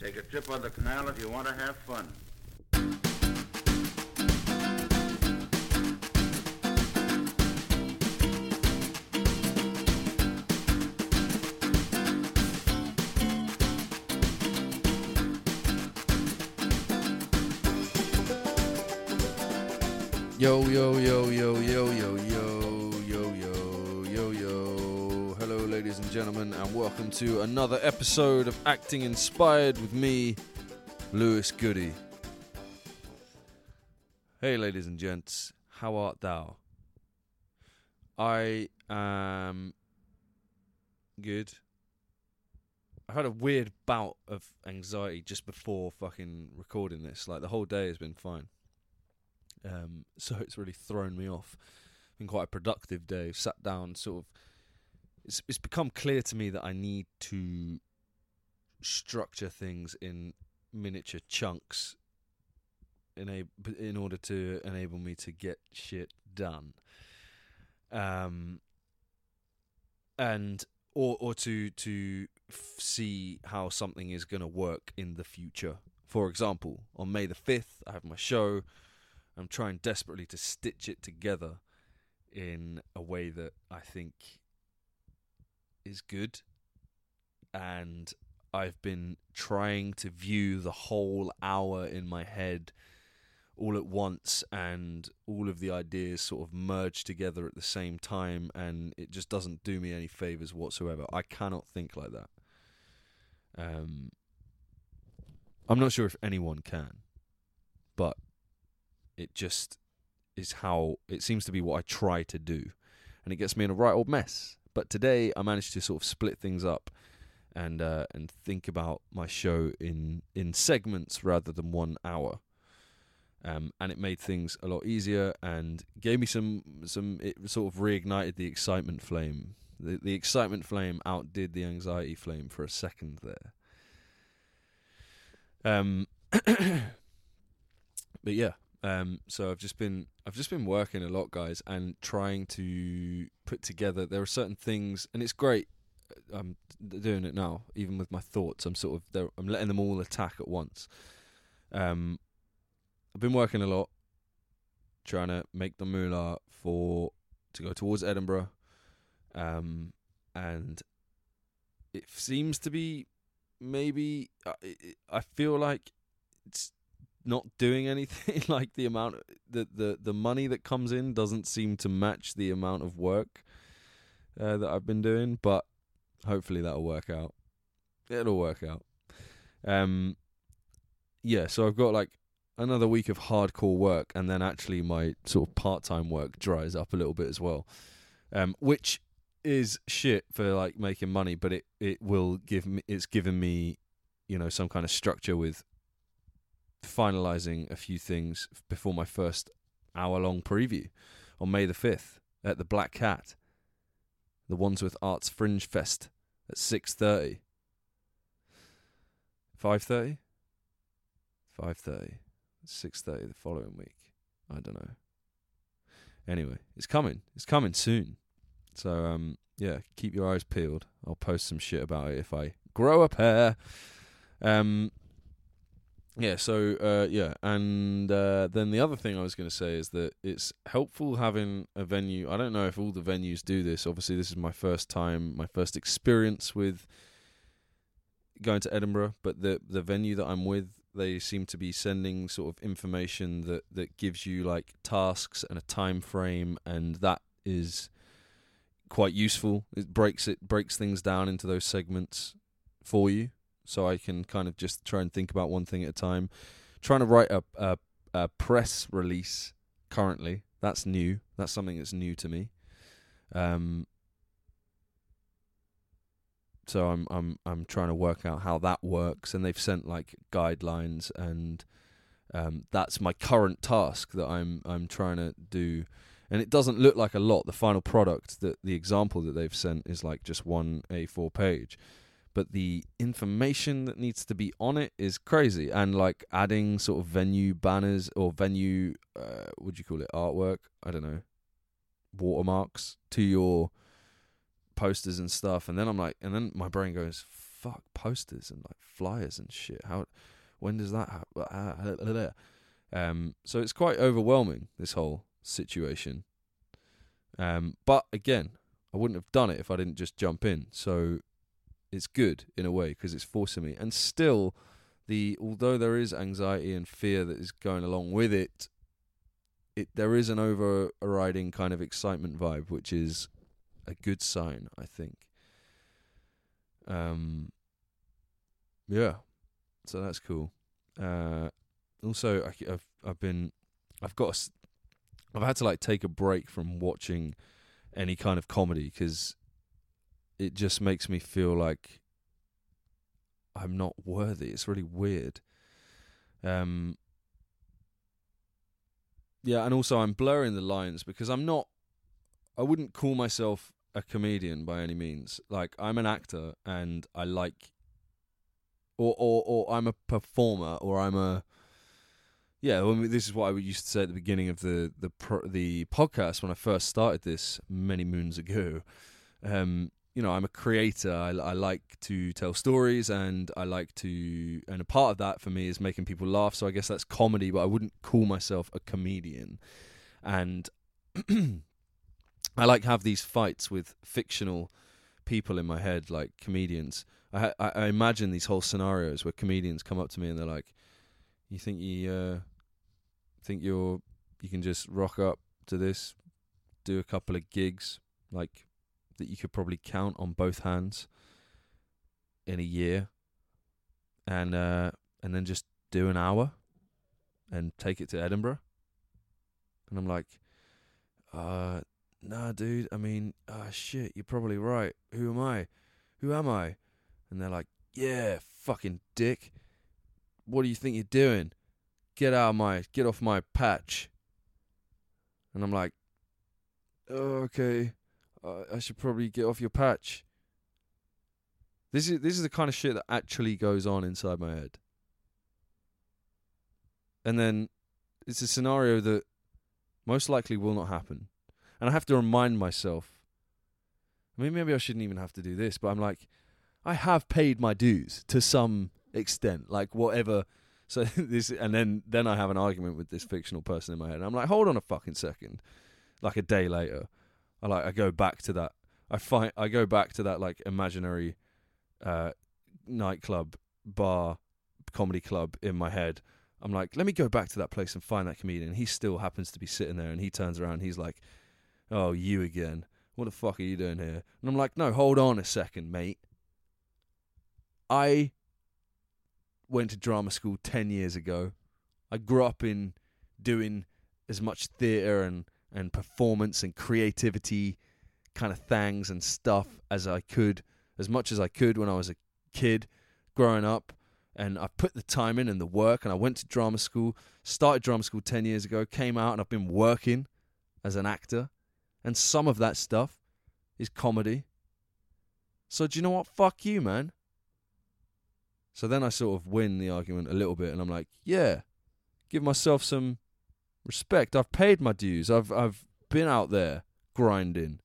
Take a trip on the canal if you want to have fun. Yo, yo, yo, yo, yo, yo, and gentlemen, and welcome to another episode of Acting Inspired with me, Lewis Goody. Hey, ladies and gents, how art thou? I am good. I had a weird bout of anxiety just before fucking recording this. Like, the whole day has been fine. Um, so it's really thrown me off. Been quite a productive day. Sat down, sort of. It's it's become clear to me that I need to structure things in miniature chunks, in a, in order to enable me to get shit done. Um. And or or to to f- see how something is going to work in the future. For example, on May the fifth, I have my show. I'm trying desperately to stitch it together in a way that I think is good. And I've been trying to view the whole hour in my head all at once and all of the ideas sort of merge together at the same time and it just doesn't do me any favors whatsoever. I cannot think like that. Um I'm not sure if anyone can. But it just is how it seems to be what I try to do, and it gets me in a right old mess. But today I managed to sort of split things up and uh, and think about my show in in segments rather than one hour. Um, and it made things a lot easier and gave me some some it sort of reignited the excitement flame. The the excitement flame outdid the anxiety flame for a second there. Um, but yeah, um, so I've just been I've just been working a lot, guys, and trying to put together. There are certain things, and it's great. uh, I'm doing it now, even with my thoughts. I'm sort of I'm letting them all attack at once. Um, I've been working a lot, trying to make the moolah for to go towards Edinburgh, um, and it seems to be maybe uh, I, I I feel like it's not doing anything like the amount the, the the money that comes in doesn't seem to match the amount of work uh, that I've been doing but hopefully that'll work out. It'll work out. Um yeah so I've got like another week of hardcore work and then actually my sort of part-time work dries up a little bit as well um which is shit for like making money but it it will give me it's given me you know some kind of structure with finalizing a few things before my first hour long preview on May the 5th at the Black Cat, the Wandsworth Arts Fringe Fest at 6:30. 5:30? 5:30. 6:30 the following week. I don't know. Anyway, it's coming. It's coming soon. So um yeah, keep your eyes peeled. I'll post some shit about it if I grow a pair. Um yeah, so uh, yeah, and uh, then the other thing I was going to say is that it's helpful having a venue. I don't know if all the venues do this. Obviously, this is my first time, my first experience with going to Edinburgh. But the the venue that I'm with, they seem to be sending sort of information that that gives you like tasks and a time frame, and that is quite useful. It breaks it breaks things down into those segments for you so I can kind of just try and think about one thing at a time. Trying to write a, a, a press release currently. That's new. That's something that's new to me. Um, so I'm I'm I'm trying to work out how that works, and they've sent like guidelines, and um, that's my current task that I'm I'm trying to do. And it doesn't look like a lot. The final product, that the example that they've sent is like just one A4 page but the information that needs to be on it is crazy and like adding sort of venue banners or venue uh, what do you call it artwork i don't know watermarks to your posters and stuff and then i'm like and then my brain goes fuck posters and like flyers and shit. How when does that happen? Um, so it's quite overwhelming this whole situation. Um, but again, I wouldn't have done it if I didn't just jump in. So it's good in a way because it's forcing me. And still, the although there is anxiety and fear that is going along with it, it there is an overriding kind of excitement vibe, which is a good sign, I think. Um, yeah, so that's cool. Uh, also, I, have I've been I've got a, I've had to like take a break from watching any kind of comedy because it just makes me feel like I'm not worthy. It's really weird. Um, yeah, and also I'm blurring the lines because I'm not. I wouldn't call myself a comedian by any means. Like I'm an actor, and I like, or or or I'm a performer, or I'm a. Yeah, well, this is what I used to say at the beginning of the the the podcast when I first started this many moons ago. Um, you know, I'm a creator. I, I, like to tell stories, and I like to, and a part of that for me is making people laugh. So I guess that's comedy, but I wouldn't call myself a comedian. And I like have these fights with fictional people in my head, like comedians. I, I, I imagine these whole scenarios where comedians come up to me and they're like, "You think you uh, think you're you can just rock up to this, do a couple of gigs, like." That you could probably count on both hands in a year, and uh, and then just do an hour and take it to Edinburgh. And I'm like, uh, nah, dude. I mean, ah, shit. You're probably right. Who am I? Who am I? And they're like, yeah, fucking dick. What do you think you're doing? Get out of my, get off my patch. And I'm like, oh, okay uh, I should probably get off your patch. This is this is the kind of shit that actually goes on inside my head. And then it's a scenario that most likely will not happen. And I have to remind myself. I mean maybe I shouldn't even have to do this, but I'm like I have paid my dues to some extent, like whatever so this and then then I have an argument with this fictional person in my head. And I'm like, "Hold on a fucking second. Like a day later. I like I go back to that. I find I go back to that like imaginary uh, nightclub, bar, comedy club in my head. I'm like, let me go back to that place and find that comedian. He still happens to be sitting there, and he turns around. he's like, "Oh, you again? What the fuck are you doing here?" And I'm like, "No, hold on a second, mate. I went to drama school ten years ago. I grew up in doing as much theatre and and performance and creativity kind of things and stuff as I could, as much as I could when I was a kid growing up. And I put the time in and the work, and I went to drama school, started drama school 10 years ago, came out, and I've been working as an actor. And some of that stuff is comedy. So, do you know what? Fuck you, man. So then I sort of win the argument a little bit, and I'm like, yeah, give myself some respect. I've paid my dues. I've I've been out there grinding.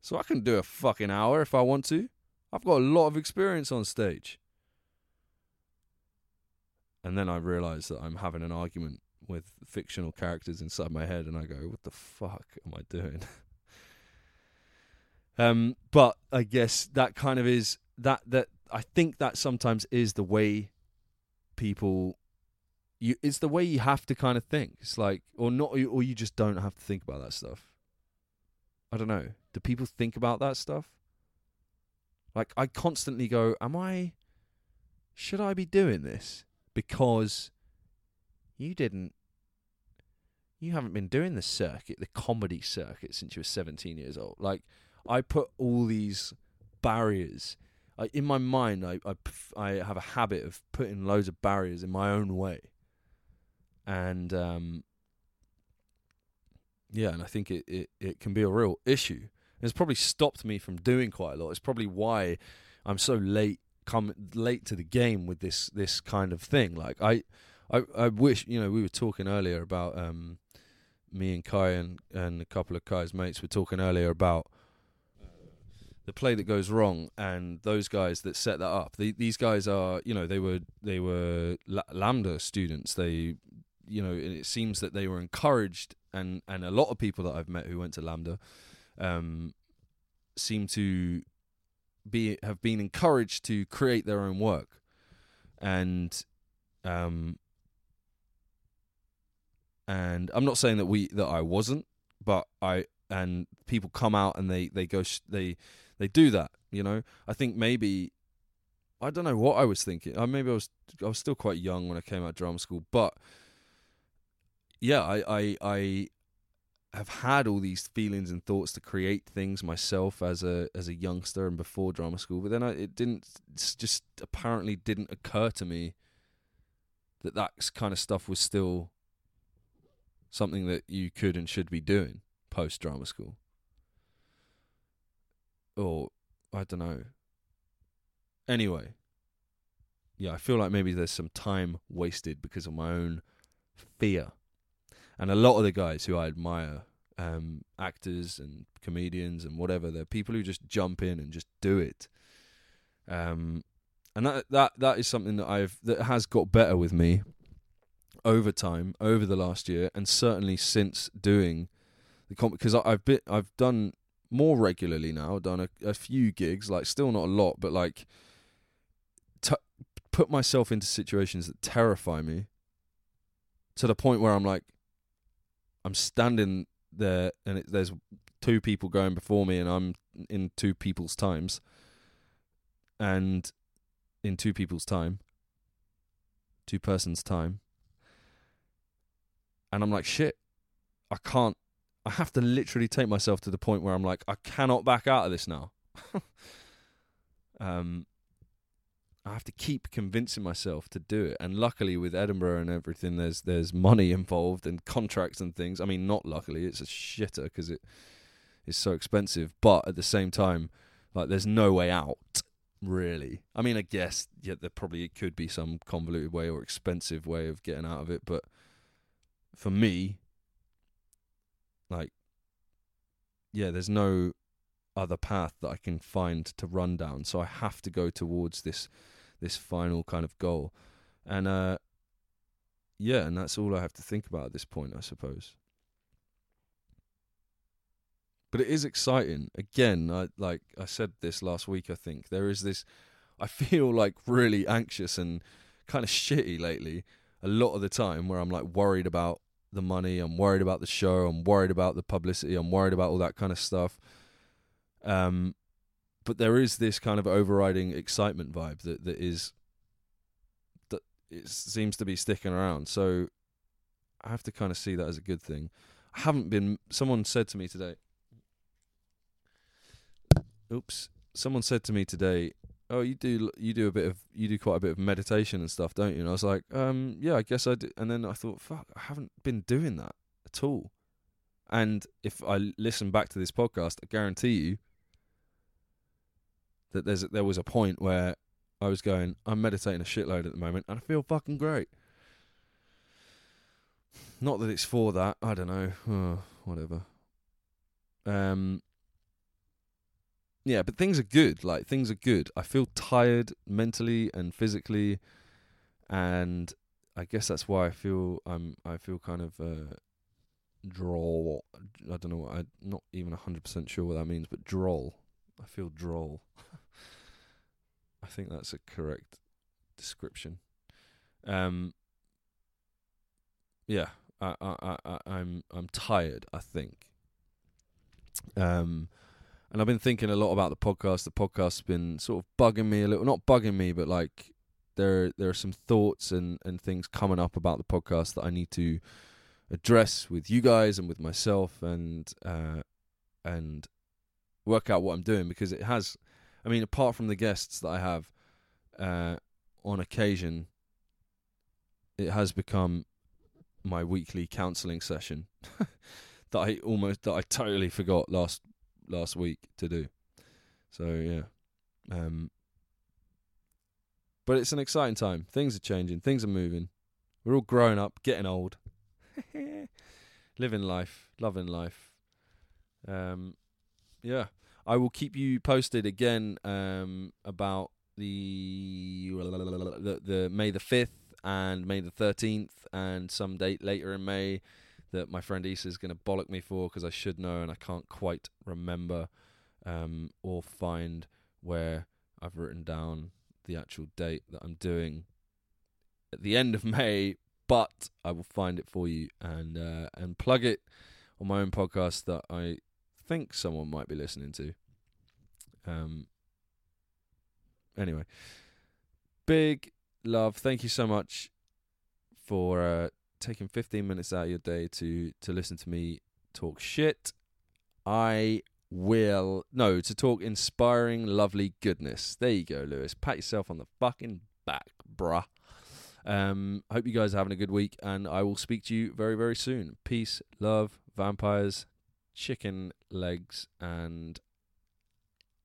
So I can do a fucking hour if I want to. I've got a lot of experience on stage. And then I realize that I'm having an argument with fictional characters inside my head and I go, what the fuck am I doing? um but I guess that kind of is that that I think that sometimes is the way people you it's the way you have to kind of think. It's like or not or you just don't have to think about that stuff. I don't know. Do people think about that stuff? Like I constantly go, am I should I be doing this? Because you didn't you haven't been doing the circuit, the comedy circuit since you were 17 years old. Like I put all these barriers in my mind. I, I I have a habit of putting loads of barriers in my own way and um, yeah, and I think it, it, it can be a real issue. It's probably stopped me from doing quite a lot. It's probably why I'm so late come late to the game with this this kind of thing. Like I I, I wish you know we were talking earlier about um, me and Kai and, and a couple of Kai's mates were talking earlier about the play that goes wrong and those guys that set that up. The, these guys are, you know, they were they were La- LAMDA students. They, you know, it seems that they were encouraged, and and a lot of people that I've met who went to LAMDA, um, seem to be have been encouraged to create their own work, and, um, and I'm not saying that we that I wasn't, but I and people come out and they they go sh- they they do that. You know, I think maybe I don't know what I was thinking. Uh, maybe I was I was still quite young when I came out of drama school, but yeah, I I I have had all these feelings and thoughts to create things myself as a as a youngster and before drama school, but then I, it didn't just apparently didn't occur to me that that kind of stuff was still something that you could and should be doing post drama school or I don't know. Anyway, yeah, I feel like maybe there's some time wasted because of my own fear. And a lot of the guys who I admire, um, actors and comedians and whatever, they're people who just jump in and just do it. Um, and that that that is something that I've that has got better with me over time, over the last year, and certainly since doing the comp because I've been I've done more regularly now. Done a, a few gigs, like still not a lot, but like t- put myself into situations that terrify me to the point where I'm like, I'm standing there and it, there's two people going before me, and I'm in two people's times, and in two people's time, two persons' time, and I'm like, shit, I can't I have to literally take myself to the point where I'm like, I cannot back out of this now. um, I have to keep convincing myself to do it. And luckily, with Edinburgh and everything, there's there's money involved and contracts and things. I mean, not luckily, it's a shitter because it is so expensive. But at the same time, like, there's no way out. Really, I mean, I guess yeah, there probably could be some convoluted way or expensive way of getting out of it, but for me, like, yeah, there's no other path that I can find to run down. So I have to go towards this this final kind of goal. And uh yeah, and that's all I have to think about at this point, I suppose. But it is exciting. Again, I like I said this last week, I think. There is this I feel like really anxious and kind of shitty lately a lot of the time where I'm like worried about the money. I'm worried about the show. I'm worried about the publicity. I'm worried about all that kind of stuff. Um, but there is this kind of overriding excitement vibe that that is that it seems to be sticking around. So I have to kind of see that as a good thing. I haven't been. Someone said to me today. Oops. Someone said to me today oh, you do you do a bit of you do quite a bit of meditation and stuff, don't you? And I was like, um, yeah, I guess I do. And then I thought, fuck, I haven't been doing that at all. And if I listen back to this podcast, I guarantee you that there's there was a point where I was going, I'm meditating a shitload at the moment, and I feel fucking great. Not that it's for that, I don't know, oh, whatever. Um, yeah, but things are good. Like things are good. I feel tired mentally and physically, and I guess that's why I feel I'm. I feel kind of uh, droll. I don't know. I'm not even hundred percent sure what that means, but droll. I feel droll. I think that's a correct description. Um. Yeah, I, I, I, I'm, I'm tired. I think. Um and I've been thinking a lot about the podcast. The podcast's been sort of bugging me a little, not bugging me, but like there there are some thoughts and and things coming up about the podcast that I need to address with you guys and with myself and uh and work out what I'm doing because it has I mean apart from the guests that I have uh on occasion it has become my weekly counseling session that I almost that I totally forgot last last week to do. So yeah, um, but it's an exciting time. Things are changing. Things are moving. We're all growing up, getting old, living life, loving life. Um, yeah, I will keep you posted again um, about the, the the May the fifth and May the thirteenth and some date later in May that my friend Issa is going to bollock me for because I should know and I can't quite remember um, or find where I've written down the actual date that I'm doing at the end of May, but I will find it for you and uh, and plug it on my own podcast that I think someone might be listening to. Um. Anyway, big love. Thank you so much for uh, taking 15 minutes out of your day to to listen to me talk shit. I will no to talk inspiring, lovely goodness. There you go, Lewis. Pat yourself on the fucking back, bruh. Um, hope you guys are having a good week, and I will speak to you very, very soon. Peace, love, vampires, chicken legs, and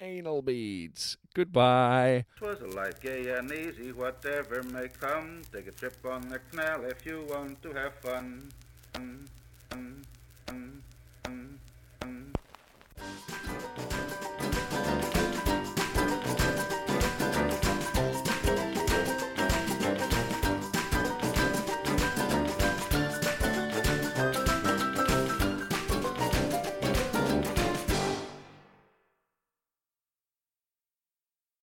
anal beads. Goodbye. Twas a life gay and easy, whatever may come. Take a trip on the canal if you want to have fun.